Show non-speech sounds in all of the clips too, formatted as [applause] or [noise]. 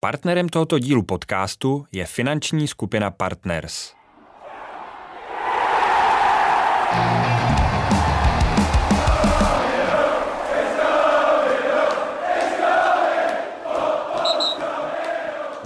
Partnerem tohoto dílu podcastu je finanční skupina Partners.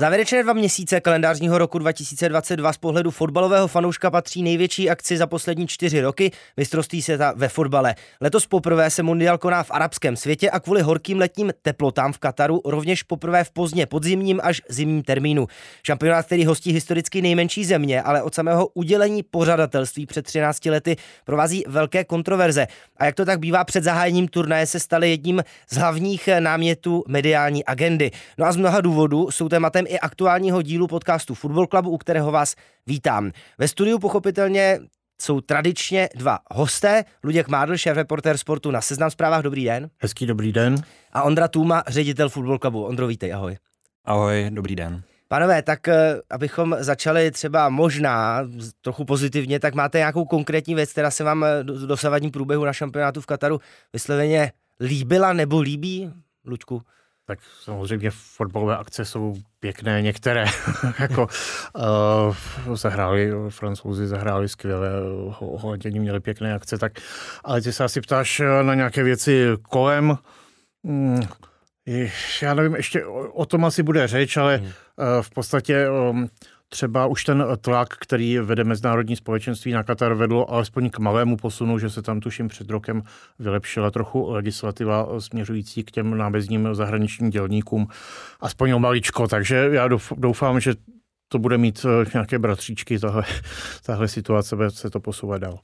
Závěrečné dva měsíce kalendářního roku 2022 z pohledu fotbalového fanouška patří největší akci za poslední čtyři roky mistrovství světa ve fotbale. Letos poprvé se mundial koná v arabském světě a kvůli horkým letním teplotám v Kataru rovněž poprvé v pozdně podzimním až zimním termínu. Šampionát, který hostí historicky nejmenší země, ale od samého udělení pořadatelství před 13 lety provází velké kontroverze. A jak to tak bývá před zahájením turnaje se staly jedním z hlavních námětů mediální agendy. No a z mnoha důvodů jsou tématem i aktuálního dílu podcastu Football Clubu, u kterého vás vítám. Ve studiu pochopitelně jsou tradičně dva hosté. Luděk Mádl, šéf reportér sportu na Seznam zprávách. Dobrý den. Hezký dobrý den. A Ondra Tůma, ředitel Football Clubu. Ondro, vítej, ahoj. Ahoj, dobrý den. Panové, tak eh, abychom začali třeba možná trochu pozitivně, tak máte nějakou konkrétní věc, která se vám eh, do dosavadním průběhu na šampionátu v Kataru vysloveně líbila nebo líbí, Luďku? Tak samozřejmě fotbalové akce jsou pěkné některé. [laughs] jako uh, zahráli, francouzi zahráli skvěle, holanděni měli pěkné akce, tak ale ty se asi ptáš na nějaké věci kolem. Hmm, já nevím, ještě o, o tom asi bude řeč, ale hmm. uh, v podstatě um, třeba už ten tlak, který vede mezinárodní společenství na Katar, vedl alespoň k malému posunu, že se tam tuším před rokem vylepšila trochu legislativa směřující k těm námezním zahraničním dělníkům, aspoň o maličko, takže já doufám, že to bude mít eh, nějaké bratříčky, tahle, tahle situace se to posouvat dál.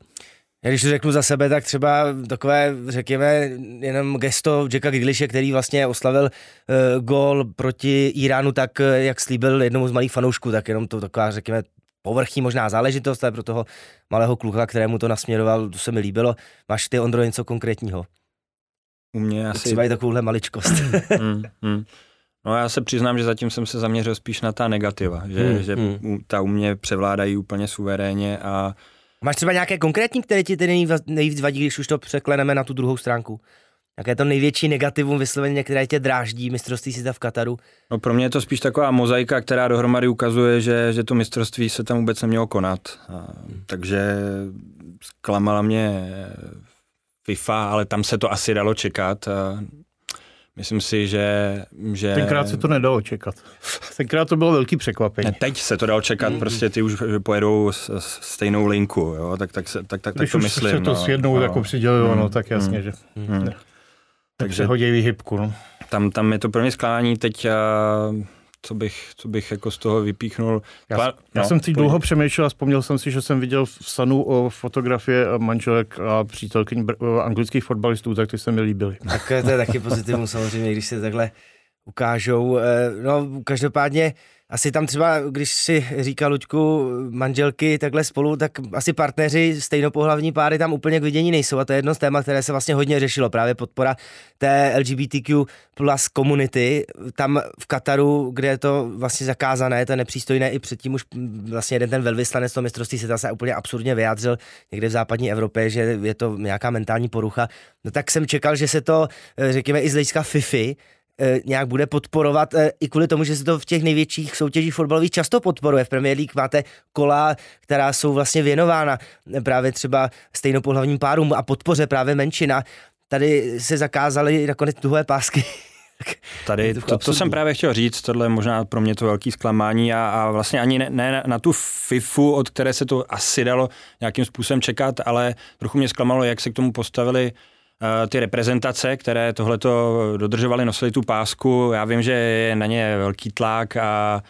Já když to řeknu za sebe, tak třeba takové, řekněme, jenom gesto Jacka Giglishe, který vlastně oslavil uh, gól proti Iránu tak, eh, jak slíbil jednomu z malých fanoušků, tak jenom to taková, řekněme, povrchní možná záležitost, ale pro toho malého kluka, kterému to nasměroval, to se mi líbilo. Máš ty, Ondro, něco konkrétního? U mě asi... Třeba i takovouhle maličkost. [laughs] mm, mm. No já se přiznám, že zatím jsem se zaměřil spíš na ta negativa, že, hmm, že hmm. ta u mě převládají úplně suverénně a Máš třeba nějaké konkrétní, které ti tedy nejvíc vadí, když už to překleneme na tu druhou stránku? Jaké to největší negativum vysloveně, které tě dráždí mistrovství světa v Kataru? No pro mě je to spíš taková mozaika, která dohromady ukazuje, že, že to mistrovství se tam vůbec nemělo konat. A, takže zklamala mě FIFA, ale tam se to asi dalo čekat. A Myslím si, že, že... Tenkrát se to nedalo čekat. [laughs] Tenkrát to bylo velký překvapení. Teď se to dalo čekat, mm. prostě ty už pojedou s, s stejnou linku, jo? tak, tak, se, tak, tak, Když tak to myslím. Když to no, s jednou no. jako přidělilo, mm. no, tak jasně, mm. že... Mm. Tak Takže hodí výhybku, no. Tam, tam je to pro mě skládání teď... Uh, co bych, co bych jako z toho vypíchnul. Já, Pla, já no, jsem si dlouho přemýšlel a vzpomněl jsem si, že jsem viděl v Sanu o fotografie manželek a přítelkyň anglických fotbalistů, tak ty se mi líbily. Tak to je taky pozitivum samozřejmě, když se takhle ukážou. Eh, no, každopádně asi tam třeba, když si říká Luďku, manželky takhle spolu, tak asi partneři stejnopohlavní páry tam úplně k vidění nejsou a to je jedno z témat, které se vlastně hodně řešilo, právě podpora té LGBTQ plus komunity. Tam v Kataru, kde je to vlastně zakázané, to je nepřístojné, i předtím už vlastně jeden ten velvyslanec toho mistrovství se se úplně absurdně vyjádřil někde v západní Evropě, že je to nějaká mentální porucha. No tak jsem čekal, že se to, řekněme, i z hlediska FIFI, nějak bude podporovat, e, i kvůli tomu, že se to v těch největších soutěžích fotbalových často podporuje. V Premier League máte kola, která jsou vlastně věnována právě třeba stejnopohlavním párům a podpoře právě menšina. Tady se zakázaly nakonec tuhé pásky. [laughs] Tady, to, to jsem právě chtěl říct, tohle je možná pro mě to velký zklamání a, a vlastně ani ne, ne na tu FIFU, od které se to asi dalo nějakým způsobem čekat, ale trochu mě zklamalo, jak se k tomu postavili Eh, ty reprezentace, které tohleto dodržovaly, nosili tu pásku. Já vím, že je na ně velký tlak a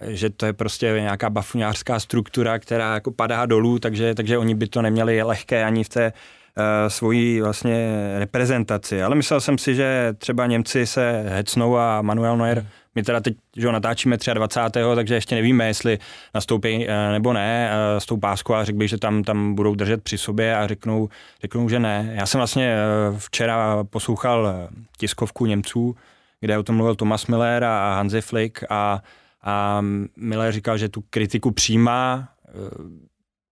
že to je prostě nějaká bafuňářská struktura, která jako padá dolů, takže, takže oni by to neměli lehké ani v té uh, svojí vlastně reprezentaci. Ale myslel jsem si, že třeba Němci se hecnou a Manuel Neuer hmm my teda teď že ho natáčíme 23. takže ještě nevíme, jestli nastoupí eh, nebo ne eh, s tou páskou a řekl bych, že tam, tam budou držet při sobě a řeknou, řeknou, že ne. Já jsem vlastně eh, včera poslouchal tiskovku Němců, kde o tom mluvil Thomas Miller a Hansi Flick a, a Miller říkal, že tu kritiku přijímá,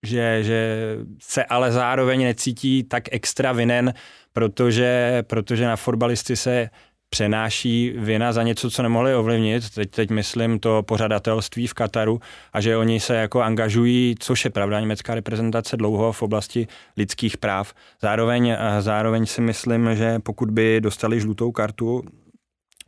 že, že se ale zároveň necítí tak extra vinen, protože, protože na fotbalisty se přenáší vina za něco, co nemohli ovlivnit. Teď, teď myslím to pořadatelství v Kataru a že oni se jako angažují, což je pravda, německá reprezentace dlouho v oblasti lidských práv. Zároveň, zároveň si myslím, že pokud by dostali žlutou kartu,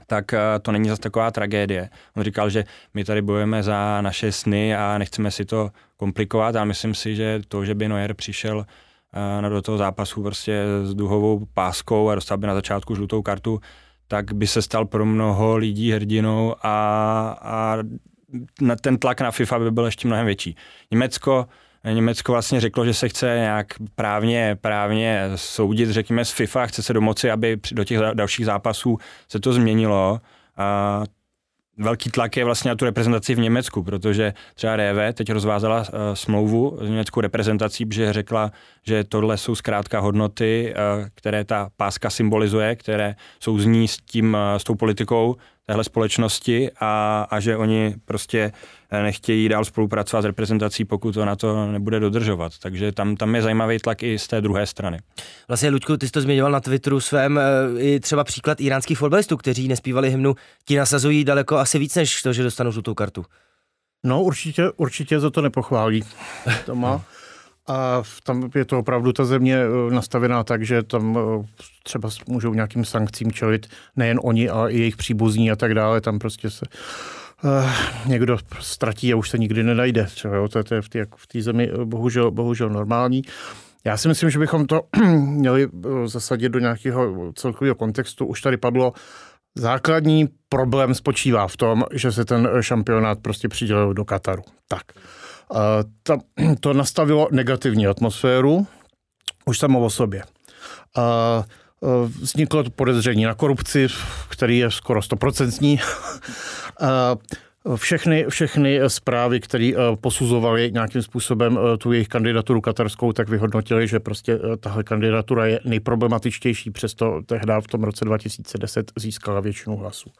tak eh, to není zase taková tragédie. On říkal, že my tady bojujeme za naše sny a nechceme si to komplikovat a myslím si, že to, že by Neuer přišel eh, do toho zápasu prostě s duhovou páskou a dostal by na začátku žlutou kartu, tak by se stal pro mnoho lidí hrdinou a, a na ten tlak na FIFA by byl ještě mnohem větší. Německo, Německo vlastně řeklo, že se chce nějak právně, právně soudit, řekněme, s FIFA, chce se domoci, aby do těch dalších zápasů se to změnilo. A velký tlak je vlastně na tu reprezentaci v Německu, protože třeba RV teď rozvázala uh, smlouvu s německou reprezentací, protože řekla, že tohle jsou zkrátka hodnoty, uh, které ta páska symbolizuje, které jsou z ní s, tím, uh, s tou politikou téhle společnosti a, a že oni prostě nechtějí dál spolupracovat s reprezentací, pokud to na to nebude dodržovat. Takže tam, tam je zajímavý tlak i z té druhé strany. Vlastně, Luďku, ty jsi to zmiňoval na Twitteru svém, eh, i třeba příklad iránských fotbalistů, kteří nespívali hymnu, ti nasazují daleko asi víc, než to, že dostanou žlutou kartu. No určitě, určitě za to nepochválí. [laughs] To má. A tam je to opravdu ta země eh, nastavená tak, že tam eh, třeba můžou nějakým sankcím čelit nejen oni, ale i jejich příbuzní a tak dále. Tam prostě se uh, někdo ztratí a už se nikdy nenajde. Třeba, jo, to, to je v té v zemi bohužel, bohužel normální. Já si myslím, že bychom to [clears throat] měli zasadit do nějakého celkového kontextu. Už tady padlo, základní problém spočívá v tom, že se ten šampionát prostě přidělil do Kataru. Tak. To, [clears throat] to nastavilo negativní atmosféru už samo o sobě. Vzniklo to podezření na korupci, který je skoro stoprocentní. [laughs] Všechny, všechny zprávy, které posuzovaly nějakým způsobem tu jejich kandidaturu katarskou, tak vyhodnotili, že prostě tahle kandidatura je nejproblematičtější, přesto tehdy v tom roce 2010 získala většinu hlasů.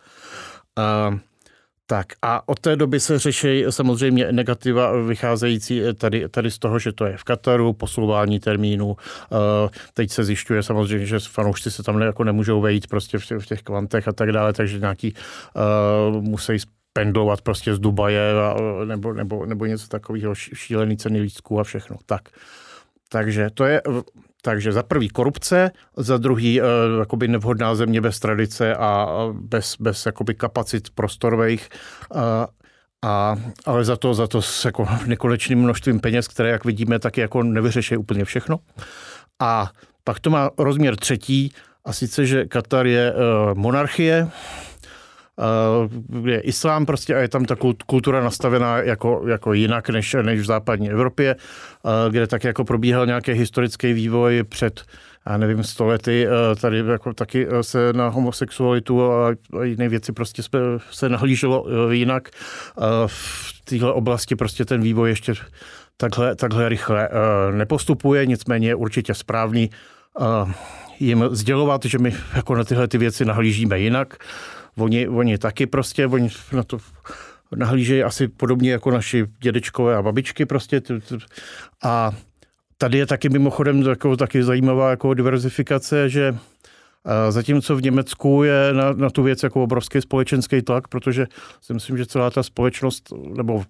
Tak a od té doby se řeší samozřejmě negativa vycházející tady, tady z toho, že to je v Kataru, posouvání termínu. Eh, teď se zjišťuje samozřejmě, že fanoušci se tam jako nemůžou vejít prostě v těch kvantech a tak dále, takže nějaký uh, musí pendlovat prostě z Dubaje a, nebo, nebo, nebo něco takového, šílený ceny lístků a všechno. Tak. Takže to je takže za prvý korupce, za druhý uh, jakoby nevhodná země bez tradice a bez, bez jakoby kapacit prostorových. Uh, a, ale za to, za to s jako [laughs] nekonečným množstvím peněz, které, jak vidíme, taky jako nevyřeší úplně všechno. A pak to má rozměr třetí, a sice, že Katar je uh, monarchie, je islám prostě a je tam ta kultura nastavená jako, jako jinak než, než v západní Evropě, kde tak jako probíhal nějaký historický vývoj před já nevím, stolety, tady jako taky se na homosexualitu a jiné věci prostě se nahlíželo jinak. V téhle oblasti prostě ten vývoj ještě takhle, takhle rychle nepostupuje, nicméně je určitě správný jim sdělovat, že my jako na tyhle ty věci nahlížíme jinak. Oni, oni taky prostě, oni na to nahlížejí asi podobně jako naši dědečkové a babičky prostě. A tady je taky mimochodem takovou, taky zajímavá jako diverzifikace, že Zatímco v Německu je na, na tu věc jako obrovský společenský tlak, protože si myslím, že celá ta společnost, nebo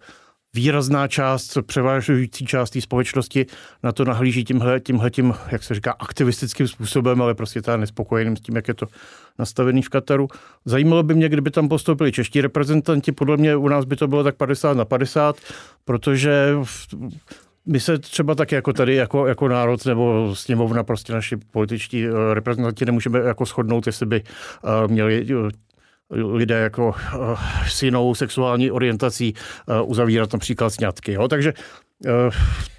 výrazná část, převážující část té společnosti na to nahlíží tímhle, tímhle tím, jak se říká, aktivistickým způsobem, ale prostě ta nespokojeným s tím, jak je to nastavený v Kataru. Zajímalo by mě, kdyby tam postoupili čeští reprezentanti, podle mě u nás by to bylo tak 50 na 50, protože my se třeba tak jako tady, jako, jako národ nebo sněmovna, prostě naši političtí eh, reprezentanti nemůžeme jako shodnout, jestli by eh, měli eh, lidé jako s jinou sexuální orientací uzavírat například sňatky. Jo? Takže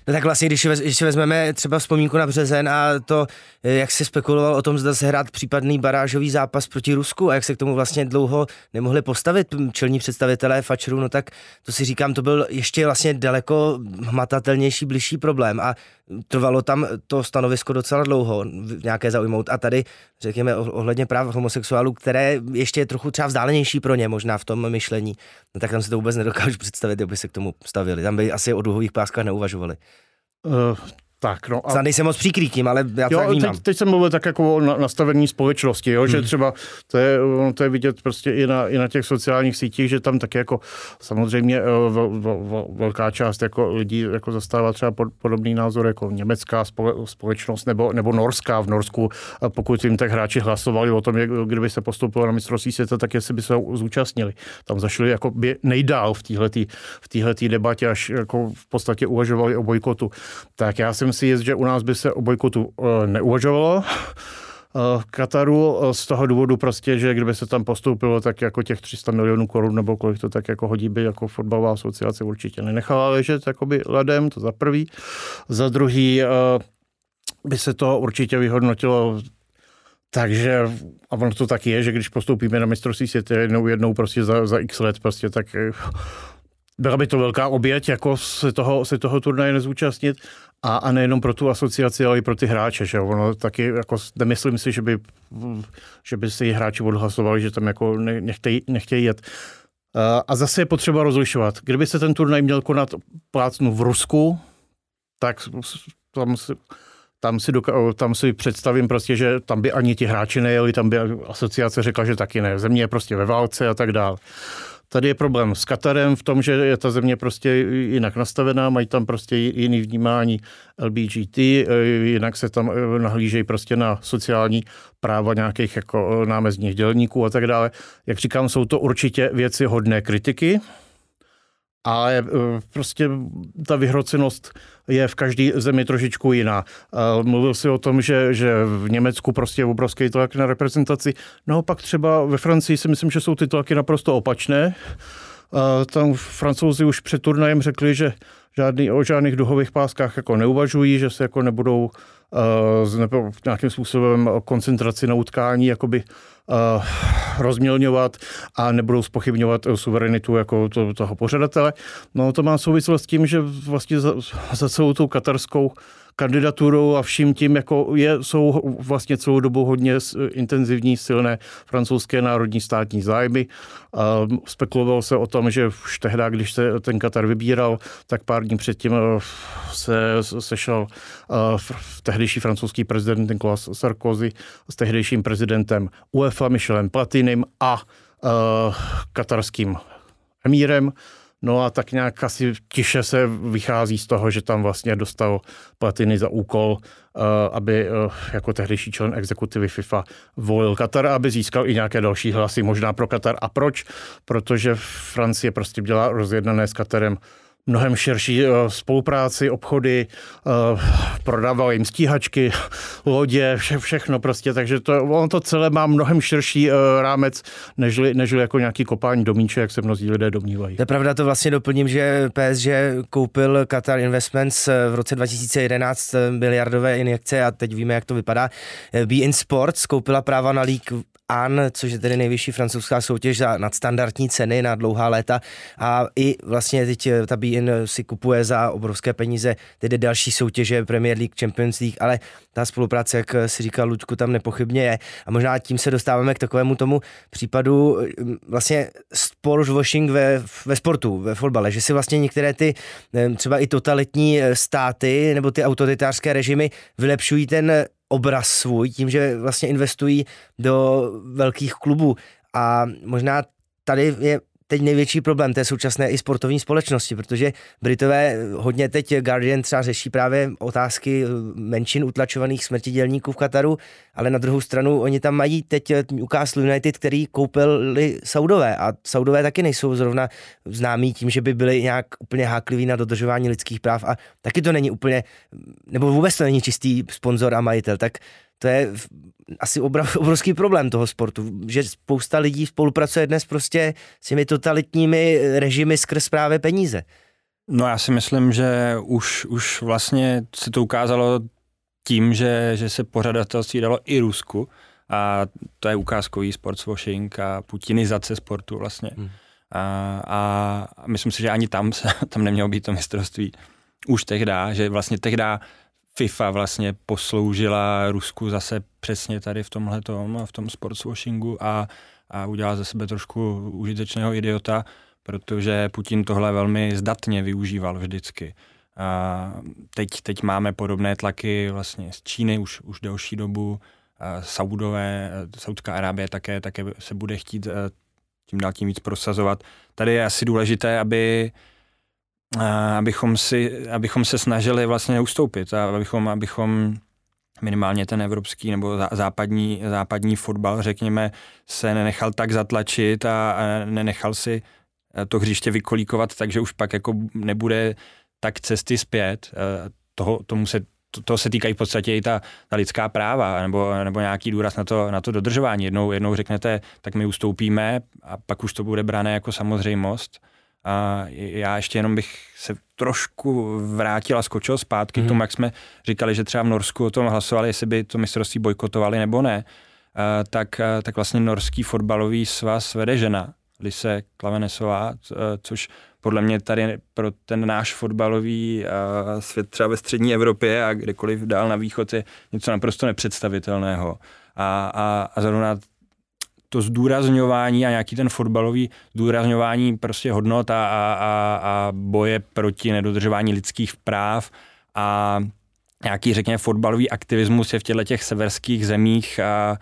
No tak vlastně, když, když si vezmeme třeba vzpomínku na březen a to, jak se spekuloval o tom, zda se hrát případný barážový zápas proti Rusku a jak se k tomu vlastně dlouho nemohli postavit čelní představitelé Fačru, no tak to si říkám, to byl ještě vlastně daleko hmatatelnější, bližší problém a trvalo tam to stanovisko docela dlouho, nějaké zaujmout. A tady, řekněme, ohledně práv homosexuálů, které ještě je trochu třeba vzdálenější pro ně možná v tom myšlení, no tak tam si to vůbec nedokážu [laughs] představit, aby se k tomu stavili. Tam by asi o duhových páskách neuvažovali. uh, Tak, no. A... Snad nejsem moc příkrý tím, ale já to jo, tak vnímám. Teď, teď jsem mluvil tak jako o nastavení společnosti, jo, hmm. že třeba to je, to je vidět prostě i na, i na těch sociálních sítích, že tam taky jako samozřejmě vel, vel, vel, velká část jako lidí jako zastává třeba pod, podobný názor jako německá spole, společnost nebo, nebo norská v Norsku, pokud jim tak hráči hlasovali o tom, jak, kdyby se postoupilo na mistrovství světa, tak jestli by se zúčastnili. Tam zašli jako by nejdál v téhle v debatě, až jako v podstatě uvažovali o bojkotu. Tak já jsem si že u nás by se o bojkotu eh, neuvažovalo. Eh, v Kataru eh, z toho důvodu prostě, že kdyby se tam postoupilo, tak jako těch 300 milionů korun nebo kolik to tak jako hodí by jako fotbalová asociace určitě nenechala ležet jakoby ledem, to za prvý. Za druhý by se to určitě vyhodnotilo takže, a ono to tak je, že když postoupíme na mistrovství světa jednou, jednou prostě za, za x let, prostě tak byla by to velká oběť, jako se toho, se toho turnaje nezúčastnit a, a nejenom pro tu asociaci, ale i pro ty hráče. Že ono taky, jako, nemyslím si, že by, že by si hráči odhlasovali, že tam jako nechtějí, nechtějí jet. A zase je potřeba rozlišovat. Kdyby se ten turnaj měl konat plácnu v Rusku, tak tam si, tam si, doka- tam si představím prostě, že tam by ani ti hráči nejeli, tam by asociace řekla, že taky ne. Země je prostě ve válce a tak dále. Tady je problém s Katarem v tom, že je ta země prostě jinak nastavená, mají tam prostě jiný vnímání LBGT, jinak se tam eh, nahlížejí prostě na sociální práva nějakých jako eh, námezních dělníků a tak dále. Jak říkám, jsou to určitě věci hodné kritiky, ale eh, prostě ta vyhrocenost je v každé zemi trošičku jiná. Mluvil si o tom, že, že v Německu prostě je obrovský tlak na reprezentaci. Naopak třeba ve Francii si myslím, že jsou ty tlaky naprosto opačné. Tam francouzi už před turnajem řekli, že žádný, o žádných duhových páskách jako neuvažují, že se jako nebudou uh, nebo nějakým způsobem koncentraci na utkání jakoby uh, rozmělňovat a nebudou spochybňovat suverenitu jako to, toho pořadatele. No to má souvislost s tím, že vlastně za, za celou tou katarskou kandidaturou a vším tím, jako je, jsou vlastně celou dobu hodně intenzivní, silné francouzské národní státní zájmy. Spekulovalo se o tom, že už tehdy, když se ten Katar vybíral, tak pár dní předtím eh, se sešel eh, tehdejší francouzský prezident Nicolas Sarkozy s tehdejším prezidentem UEFA Michelem Platinem a eh, katarským emírem. No a tak nějak asi tiše se vychází z toho, že tam vlastně dostal Platiny za úkol, eh, aby eh, jako tehdejší člen exekutivy FIFA volil Katar, aby získal i nějaké další hlasy, možná pro Katar. A proč? Protože Francie prostě dělá rozjednané s Katarem mnohem širší eh, spolupráci, obchody, eh, prodával jim stíhačky, [laughs] lodě, vše, všechno prostě, takže to, on to celé má mnohem širší eh, rámec, nežli, nežli jako nějaký kopání domíče, jak se mnozí lidé domnívají. To je pravda, to vlastně doplním, že PSG koupil Qatar Investments v roce 2011 miliardové injekce a teď víme, jak to vypadá. Be In Sports koupila práva na lík An, což je tedy nejvyšší francouzská soutěž za nadstandardní ceny na dlouhá léta. A i vlastně teď ta BIN si kupuje za obrovské peníze tedy další soutěže Premier League, Champions League, ale ta spolupráce, jak si říkal Luďku, tam nepochybně je. A možná tím se dostáváme k takovému tomu případu vlastně sport washing ve, ve sportu, ve fotbale, že si vlastně některé ty třeba i totalitní státy nebo ty autoritářské režimy vylepšují ten obraz svůj tím, že vlastně investují do velkých klubů. A možná tady je teď největší problém té současné i sportovní společnosti, protože Britové hodně teď Guardian třeba řeší právě otázky menšin utlačovaných smrtidělníků v Kataru, ale na druhou stranu oni tam mají teď Newcastle United, který koupili Saudové. A Saudové taky nejsou zrovna známí tím, že by byli nějak úplně hákliví na dodržování lidských práv. A taky to není úplně, nebo vůbec to není čistý sponzor a majitel, tak to je asi [laughs] obrovský problém toho sportu, že spousta lidí spolupracuje dnes prostě s těmi totalitními režimy skrz právě peníze. No já si myslím, že už, už vlastně se to ukázalo tím, že, že se pořadatelství dalo i Rusku a to je ukázkový sportswashing a putinizace sportu vlastně. Hmm. A, a myslím si, že ani tam se, [laughs] tam nemělo být to mistrovství už tehdy, že vlastně tehdy FIFA vlastně posloužila Rusku zase přesně tady v tomhle v tom sportswashingu a, a udělala ze sebe trošku užitečného idiota, protože Putin tohle velmi zdatně využíval vždycky. A teď, teď máme podobné tlaky vlastně z Číny už, už delší dobu. Saudové, Saudská Arábie také, také se bude chtít tím dál tím víc prosazovat. Tady je asi důležité, aby abychom, si, abychom se snažili vlastně neustoupit a abychom, abychom minimálně ten evropský nebo západní, západní fotbal, řekněme, se nenechal tak zatlačit a, a nenechal si to hřiště vykolíkovat, takže už pak jako nebude tak cesty zpět. Toho, tomu se to, to se týkají v podstatě i ta, ta lidská práva nebo, nebo nějaký důraz na to, na to dodržování. Jednou, jednou řeknete, tak my ustoupíme a pak už to bude bráno jako samozřejmost. A já ještě jenom bych se trošku vrátil a skočil zpátky mm. k tomu, mhm. jak jsme říkali, že třeba v Norsku o tom hlasovali, jestli by to mistrovství bojkotovali nebo ne. tak, tak vlastně norský fotbalový svaz vede žena, Lise Klavenesová, což podle mě tady pro ten náš fotbalový svět třeba ve střední Evropě a kdekoliv dál na východ je něco naprosto nepředstavitelného. A, a, a zrovna to zdůrazňování a nějaký ten fotbalový zdůrazňování prostě hodnot a, a, a, a boje proti nedodržování lidských práv a nějaký, řekněme, fotbalový aktivismus je v těchto těch severských zemích a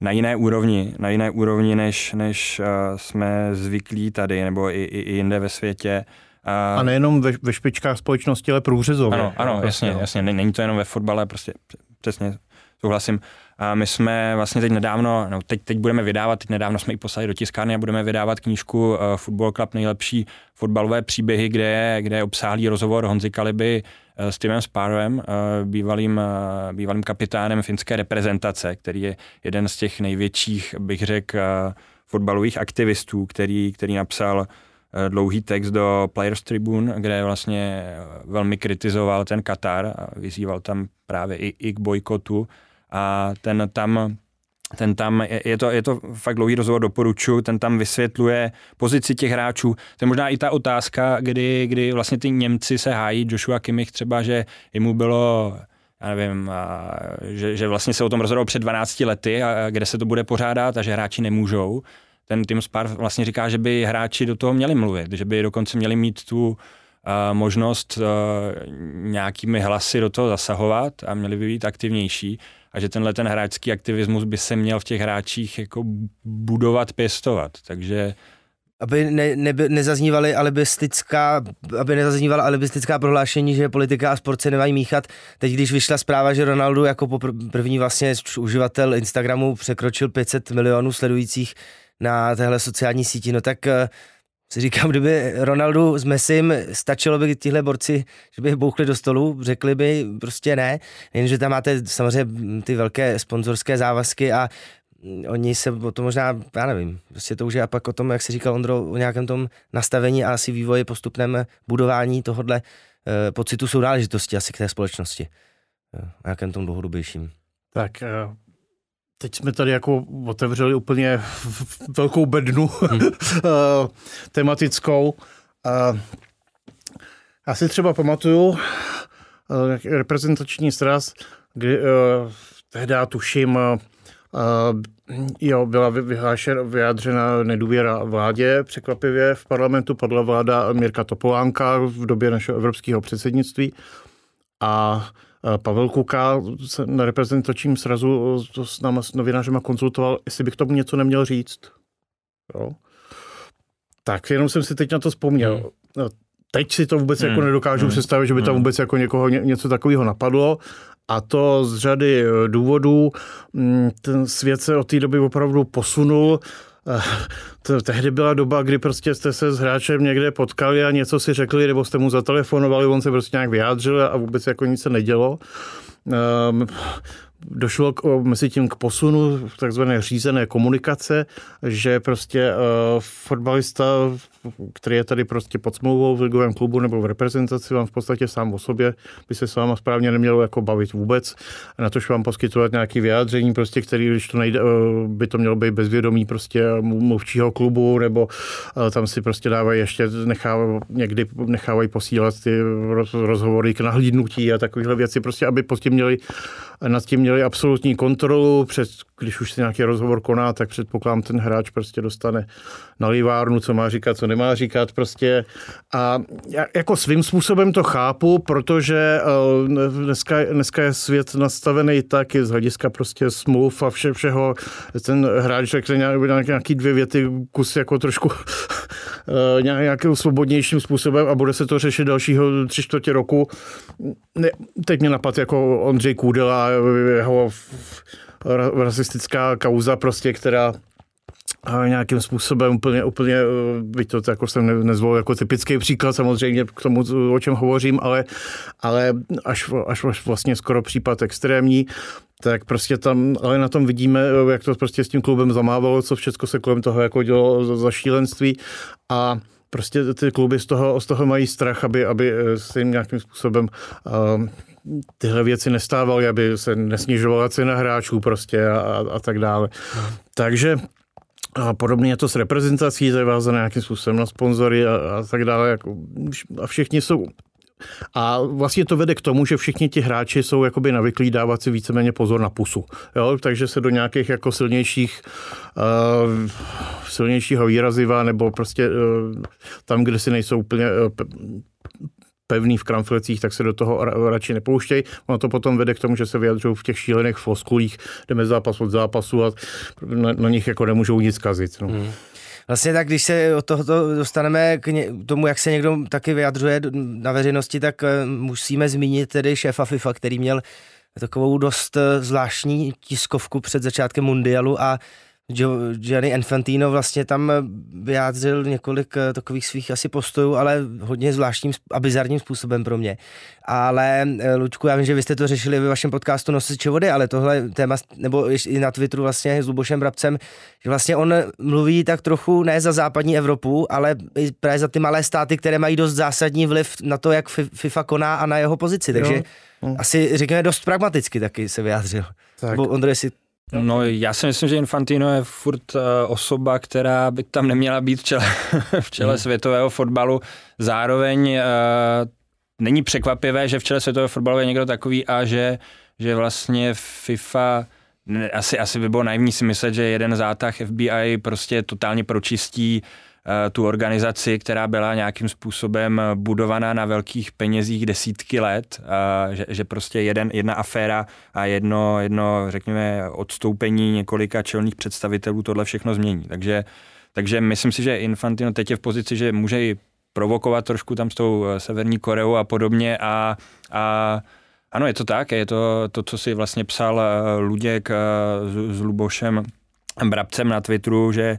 na jiné úrovni, na jiné úrovni, než, než jsme zvyklí tady, nebo i, i, i jinde ve světě. Uh, a nejenom ve, ve špičkách společnosti, ale průřezově. Ano, ano, jasně, jasně. Není to jenom ve fotbale, prostě přesně souhlasím. A my jsme vlastně teď nedávno, no teď, teď budeme vydávat, teď nedávno jsme i poslali do tiskárny a budeme vydávat knížku uh, Football Club nejlepší fotbalové příběhy, kde je, kde je obsáhlý rozhovor Honzy Kaliby uh, s Timem Sparrowem, uh, bývalým, bývalým kapitánem finské reprezentace, který je jeden z těch největších, bych řekl, fotbalových aktivistů, který, který napsal dlouhý text do Players Tribune, kde vlastně velmi kritizoval ten Katar a vyzýval tam právě i, i k bojkotu a ten tam ten tam, je to, je to fakt dlouhý rozhovor, doporučuji, ten tam vysvětluje pozici těch hráčů. To je možná i ta otázka, kdy, kdy vlastně ty Němci se hájí, Joshua Kimmich třeba, že jemu bylo já nevím, a, že, že vlastně se o tom rozhodl před 12 lety, a, a kde se to bude pořádat a že hráči nemůžou. Ten Tim Spar vlastně říká, že by hráči do toho měli mluvit, že by dokonce měli mít tu možnost nějakými hlasy do toho zasahovat a měli by být aktivnější a že tenhle ten hráčský aktivismus by se měl v těch hráčích jako budovat, pěstovat. Takže aby ne, ne, nezaznívaly alibistická, aby nezaznívala alibistická prohlášení, že politika a sport se nemají míchat. Teď, když vyšla zpráva, že Ronaldo jako první vlastně uživatel Instagramu překročil 500 milionů sledujících na téhle sociální síti, no tak eh, si říkám, kdyby Ronaldo s Messim stačilo by tihle borci, že by je bouchli do stolu, řekli by prostě ne, jenže tam máte samozřejmě ty velké sponzorské závazky a oni se o to možná, já nevím, prostě to už je a pak o tom, jak si říkal Ondro, o nějakém tom nastavení a asi vývoji postupném budování tohohle eh, pocitu sounáležitosti asi k té společnosti. Eh, nějakém tom dlouhodobějším. Tak eh, Teď jsme tady jako otevřeli úplně velkou bednu hmm. [laughs] tematickou. Já si třeba pamatuju reprezentační stras, kdy tehdy tuším, jo, byla vyhlášena, vyjádřena nedůvěra vládě. Překvapivě v parlamentu padla vláda Mirka Topolánka v době našeho evropského předsednictví. A Pavel Kuka na reprezentačním srazu to s náma s novinářema konzultoval, jestli bych tomu něco neměl říct. Jo. Tak jenom jsem si teď na to vzpomněl. Hmm. No, teď si to vůbec jako hmm. jako nedokážu hmm. představit, že by tam hmm. vůbec jako někoho něco takového napadlo. A to z řady eh, důvodů. Mm, ten svět se od té doby opravdu posunul. Eh, to, tehdy byla doba, kdy prostě jste se s hráčem někde potkali a něco si řekli, nebo jste mu zatelefonovali, on se prostě nějak vyjádřil a vůbec jako nic se nedělo. Došlo k, mezi tím k posunu takzvané řízené komunikace, že prostě uh, fotbalista, který je tady prostě pod smlouvou v ligovém klubu nebo v reprezentaci, vám v podstatě sám o sobě by se s váma správně nemělo jako bavit vůbec. Na tož vám poskytovat nějaké vyjádření, prostě, který, když to nejde, uh, by to mělo být bezvědomí prostě mluvčího klubu, nebo uh, tam si prostě dávají ještě, nechávají, někdy nechávají posílat ty rozhovory k nahlídnutí a takovéhle věci, prostě, aby prostě měli nad tím měli měli absolutní kontrolu, před, když už se nějaký rozhovor koná, tak předpokládám, ten hráč prostě dostane na livárnu, co má říkat, co nemá říkat prostě. A já jako svým způsobem to chápu, protože eh, dneska, dneska je svět nastavený tak, z hlediska prostě smluv a vše, všeho. Ten hráč řekne nějaký dvě věty, kus jako trošku [laughs] eh, nějakým svobodnějším způsobem a bude se to řešit dalšího tři čtvrtě roku. Ne, teď mě napad jako Ondřej Kůdela, jeho rasistická kauza prostě, která nějakým způsobem úplně, úplně eh, byť to jako jsem nezvolil jako typický příklad samozřejmě k tomu, o čem hovořím, ale, ale až, až, až vlastně skoro případ extrémní, tak prostě tam, ale na tom vidíme, jak to prostě s tím klubem zamávalo, co všechno se kolem toho jako dělo za šílenství. A prostě ty kluby z toho, z toho mají strach, aby, aby eh, se jim nějakým způsobem uh, tyhle věci nestávaly, aby se nesnižovala cena hráčů prostě a, a, a tak dále. Takže a podobně je to s reprezentací, to je vázané nějakým způsobem na sponzory a, a tak dále. Jako, a všichni jsou a vlastně to vede k tomu, že všichni ti hráči jsou jakoby navyklí dávat si víceméně pozor na pusu. Jo? Takže se do nějakých jako silnějších uh, silnějšího výraziva nebo prostě uh, tam, kde si nejsou úplně uh, pevný v kramflecích, tak se do toho radši nepouštějí. Ono to potom vede k tomu, že se vyjadřují v těch šílených foskulích, jdeme zápas od zápasu a na, na nich jako nemůžou nic kazit. No. Hmm. Vlastně tak, když se od tohoto dostaneme k tomu, jak se někdo taky vyjadřuje na veřejnosti, tak eh, musíme zmínit tedy šéfa FIFA, který měl takovou dost eh, zvláštní tiskovku před začátkem mundialu a Gianni Infantino vlastně tam vyjádřil několik eh, takových svých asi postojů, ale hodně zvláštním a bizarním způsobem pro mě. Ale eh, Luďku, já vím, že vy jste to řešili ve vašem podcastu Nosiče vody, ale tohle téma, nebo i na Twitteru vlastně s Lubošem Brabcem, že vlastně on mluví tak trochu ne za západní Evropu, ale i právě za ty malé státy, které mají dost zásadní vliv na to, jak FIFA koná a na jeho pozici. Takže jo. asi řekněme dost pragmaticky taky se vyjádřil. Tak. Nebo Ondrej si No já si myslím, že Infantino je furt uh, osoba, která by tam neměla být v čele, [laughs] v čele hmm. světového fotbalu. Zároveň uh, není překvapivé, že v čele světového fotbalu je někdo takový a že, že vlastně FIFA asi, asi by bylo naivní si myslet, že jeden zátah FBI prostě totálně pročistí uh, tu organizaci, která byla nějakým způsobem budovaná na velkých penězích desítky let, že, že prostě jeden, jedna aféra a jedno, jedno, řekněme, odstoupení několika čelných představitelů tohle všechno změní. Takže, takže myslím si, že Infantino teď je v pozici, že může i provokovat trošku tam s tou eh, Severní Koreou a podobně a, a ano, je to tak, je to to, co si vlastně psal eh, Luděk s, s Lubošem Brabcem na Twitteru, že Eh,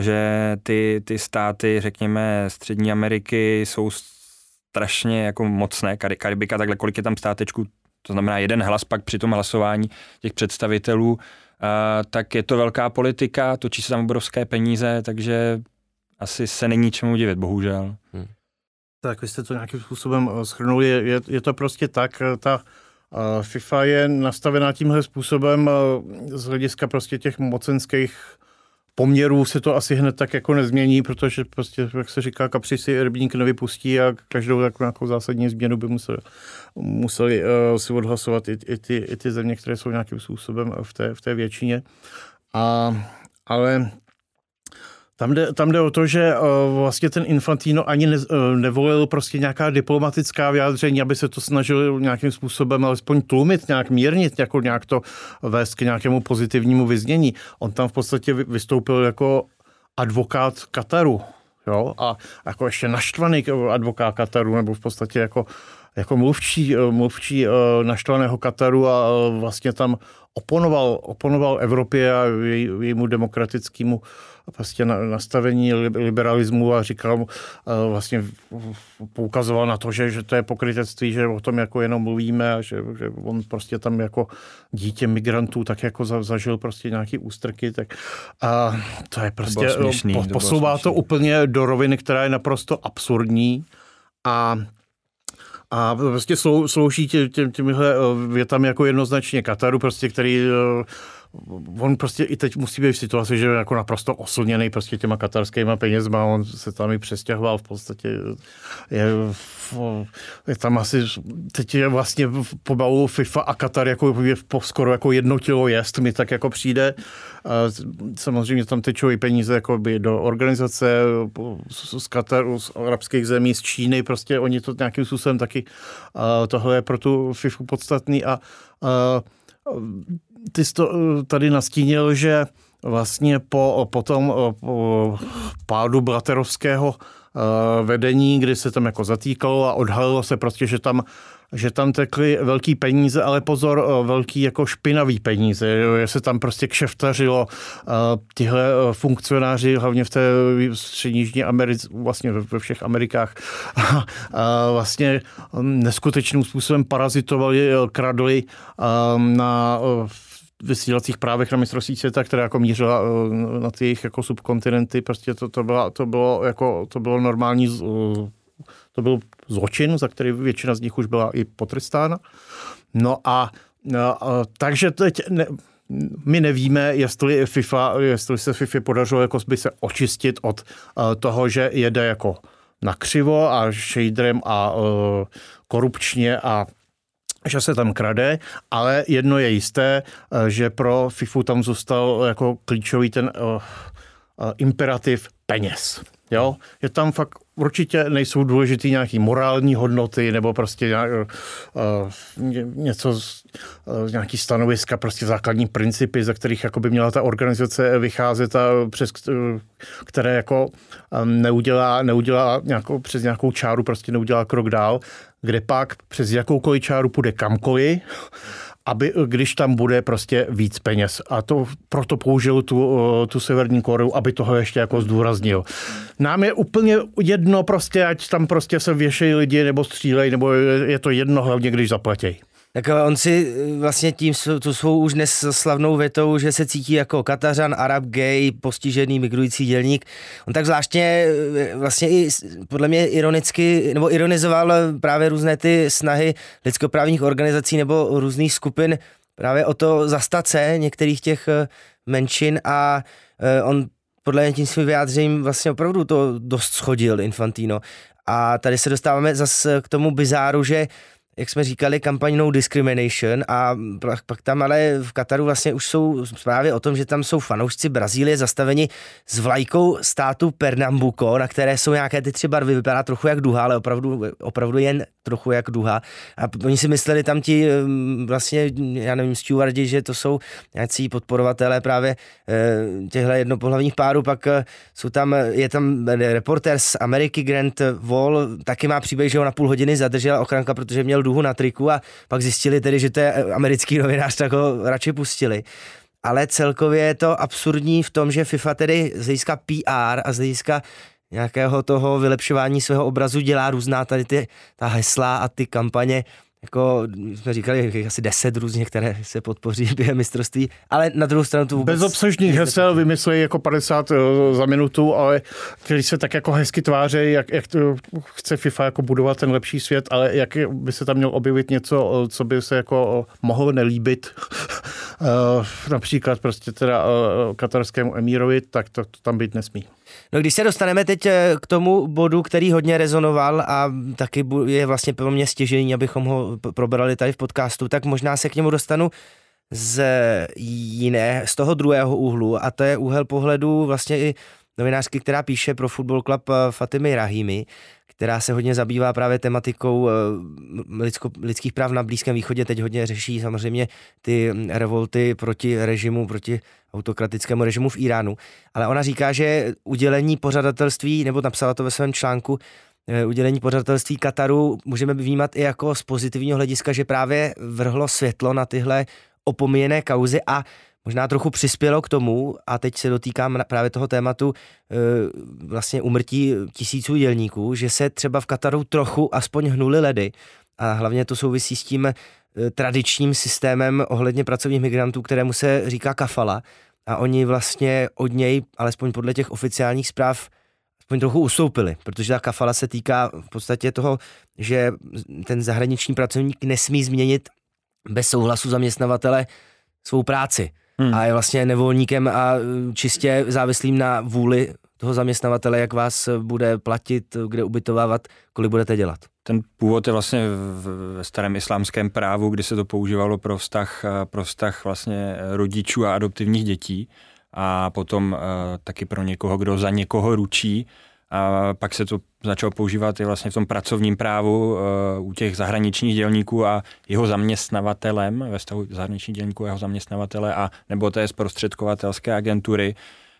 že ty, ty státy, řekněme, Střední Ameriky jsou strašně jako mocné, Karibika, takhle kolik je tam státečků, to znamená jeden hlas pak při tom hlasování těch představitelů, eh, tak je to velká politika, točí se tam obrovské peníze, takže asi se není čemu divit, bohužel. Hmm. Tak vy jste to nějakým způsobem eh, schrnuli, je, je, je to prostě tak, ta FIFA je nastavená tímhle způsobem z hlediska prostě těch mocenských poměrů se to asi hned tak jako nezmění, protože prostě, jak se říká, kapři si rybník nevypustí a každou takovou jako zásadní změnu by museli, museli uh, si odhlasovat i, i, ty, i ty země, které jsou nějakým způsobem v té, v té většině. A, ale tam jde, tam jde o to, že uh, vlastně ten Infantino ani ne, uh, nevolil prostě nějaká diplomatická vyjádření, aby se to snažil nějakým způsobem alespoň tlumit, nějak mírnit, jako nějak to vést k nějakému pozitivnímu vyznění. On tam v podstatě vystoupil jako advokát Kataru, jo, a jako ještě naštvaný advokát Kataru, nebo v podstatě jako, jako mluvčí, mluvčí naštvaného Kataru a vlastně tam oponoval, oponoval Evropě a jej, jejímu demokratickému prostě nastavení liberalismu a říkal, vlastně poukazoval na to, že, že to je pokrytectví, že o tom jako jenom mluvíme a že, že on prostě tam jako dítě migrantů tak jako zažil prostě nějaký ústrky, tak a to je prostě, to směšný, po, posouvá to, to úplně do roviny, která je naprosto absurdní. A a prostě slou, slouží tě, tě, těmihle eh, větami jako jednoznačně Kataru, prostě, který eh, on prostě i teď musí být v situaci, že je jako naprosto oslněný prostě těma katarskýma penězma, on se tam i přestěhoval v podstatě, je, je tam asi, teď je vlastně pomalu FIFA a Katar jako je skoro jako jedno kilo jest, mi tak jako přijde. Samozřejmě tam tečou i peníze jako by do organizace z, Kataru, z arabských zemí, z Číny, prostě oni to nějakým způsobem taky, tohle je pro tu FIFU podstatný a, a ty jsi to eh, tady nastínil, že vlastně po, po tom eh, po pádu braterovského eh, vedení, kdy se tam jako zatýkalo a odhalilo se prostě, že tam že tam tekly velký peníze, ale pozor, velký jako špinavý peníze, že se tam prostě kšeftařilo. Tihle funkcionáři, hlavně v té střední Americe, vlastně ve všech Amerikách, [laughs] vlastně hm, neskutečným způsobem parazitovali, kradli na vysílacích právech na mistrovství světa, která jako mířila eh, na ty jejich jako subkontinenty, prostě to, to, byla, to, bylo, jako, to bylo normální, eh, to byl zločin, za který většina z nich už byla i potrestána. No a, a takže teď ne, my nevíme, jestli FIFA, jestli se FIFA podařilo jako by se očistit od toho, že jede jako nakřivo a šejdrem a korupčně a že se tam krade, ale jedno je jisté, eh, že pro FIFU tam zůstal jako klíčový ten uh, uh, imperativ peněz. Jo? Je tam fakt určitě nejsou důležitý nějaký morální hodnoty nebo prostě nějak, uh, něco, uh, nějaký stanoviska, prostě základní principy, ze kterých jako by měla ta organizace vycházet a přes které jako um, neudělá, neudělá nějakou, přes nějakou čáru prostě neudělá krok dál, kde pak přes jakoukoliv čáru půjde kamkoliv aby když tam bude prostě víc peněz. A to proto použil tu, tu Severní Koreu, aby toho ještě jako zdůraznil. Nám je úplně jedno prostě, ať tam prostě se věšejí lidi nebo střílejí, nebo je to jedno hlavně, když zaplatí. Tak on si eh, vlastně tím tu svou už dnes slavnou větou, že se cítí jako Katařan, Arab, gay, postižený, migrující dělník. On tak zvláštně eh, vlastně i podle mě ironicky, nebo ironizoval právě různé ty snahy lidskoprávních organizací nebo různých skupin právě o to zastat se některých těch eh, menšin a on podle mě tím svým vyjádřením vlastně opravdu to dost schodil Infantino. A tady se dostáváme zase k tomu bizáru, že jak jsme říkali, kampaň No Discrimination a pak tam ale v Kataru vlastně už jsou zprávy o tom, že tam jsou fanoušci Brazílie zastaveni s vlajkou státu Pernambuco, na které jsou nějaké ty tři barvy, vypadá trochu jak duha, ale opravdu, opravdu jen trochu jak duha. A oni si mysleli tam ti vlastně, já nevím, stewardi, že to jsou nějací podporovatelé právě eh, těchto jednopohlavních párů, pak eh, jsou tam, je tam reporter z Ameriky Grant Wall, taky má příběh, že ho na půl hodiny zadržela ochranka, protože měl duhu na triku a pak zjistili tedy, že to je americký novinář, tak ho radši pustili. Ale celkově je to absurdní v tom, že FIFA tedy z hlediska PR a z hlediska nějakého toho vylepšování svého obrazu dělá různá tady ty, ta hesla a ty kampaně jako jsme říkali, asi deset různě, které se podpoří [laughs] během mistrovství, ale na druhou stranu to vůbec... obsažných hesel vymyslí jako 50 uh, eh, za minutu, ale který se tak jako hezky tváří, jak, jak to chce FIFA jako budovat ten lepší svět, ale jak by se tam měl objevit něco, eh, co by se jako eh, mohlo nelíbit, [laughs] například prostě teda katarskému emírovi, tak to, to tam být nesmí. No když se dostaneme teď eh, k tomu bodu, který hodně rezonoval a taky je vlastně pro mě stěžení, abychom ho probrali tady v podcastu, tak možná se k němu dostanu z jiné, z toho druhého úhlu a to je úhel pohledu vlastně i novinářky, která píše pro Football Club eh, Fatimy Rahimi, která se hodně zabývá právě tematikou eh, lidsko, lidských práv na Blízkém východě. Teď hodně řeší samozřejmě ty revolty proti režimu, proti autokratickému režimu v Iránu. Ale ona říká, že udělení pořadatelství, nebo napsala to ve svém článku, eh, udělení pořadatelství Kataru můžeme vnímat i jako z pozitivního hlediska, že právě vrhlo světlo na tyhle opomíjené kauzy a možná trochu přispělo k tomu, a teď se dotýkám právě toho tématu e, vlastně umrtí tisíců dělníků, že se třeba v Kataru trochu aspoň hnuli ledy a hlavně to souvisí s tím e, tradičním systémem ohledně pracovních migrantů, kterému se říká kafala a oni vlastně od něj, alespoň podle těch oficiálních zpráv, aspoň trochu ustoupili, protože ta kafala se týká v podstatě toho, že ten zahraniční pracovník nesmí změnit bez souhlasu zaměstnavatele svou práci. Hmm. a je vlastně nevolníkem a čistě závislým na vůli toho zaměstnavatele, jak vás bude platit, kde ubytovávat, kolik budete dělat. Ten původ je vlastně ve starém islámském právu, kdy se to používalo pro vztah, pro vztah vlastně rodičů a adoptivních dětí a potom uh, taky pro někoho, kdo za někoho ručí. A pak se to začalo používat i vlastně v tom pracovním právu uh, u těch zahraničních dělníků a jeho zaměstnavatelem, ve stavu zahraničních dělníků a jeho zaměstnavatele a nebo té zprostředkovatelské agentury,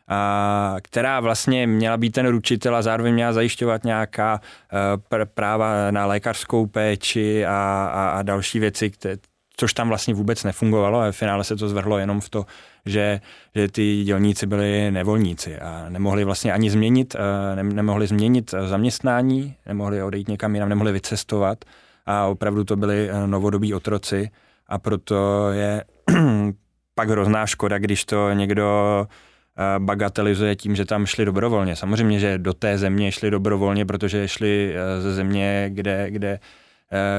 a, která vlastně měla být ten ručitel a zároveň měla zajišťovat nějaká uh, práva na lékařskou péči a, a, a další věci, které, což tam vlastně vůbec nefungovalo a v finále se to zvrhlo jenom v to, že, že ty dělníci byli nevolníci a nemohli vlastně ani změnit, eh, ne, nemohli změnit zaměstnání, nemohli odejít někam jinam, nemohli vycestovat a opravdu to byli eh, novodobí otroci a proto je [clears throat] pak hrozná škoda, když to někdo eh, bagatelizuje tím, že tam šli dobrovolně. Samozřejmě, že do té země šli dobrovolně, protože šli ze země, kde, kde Eh,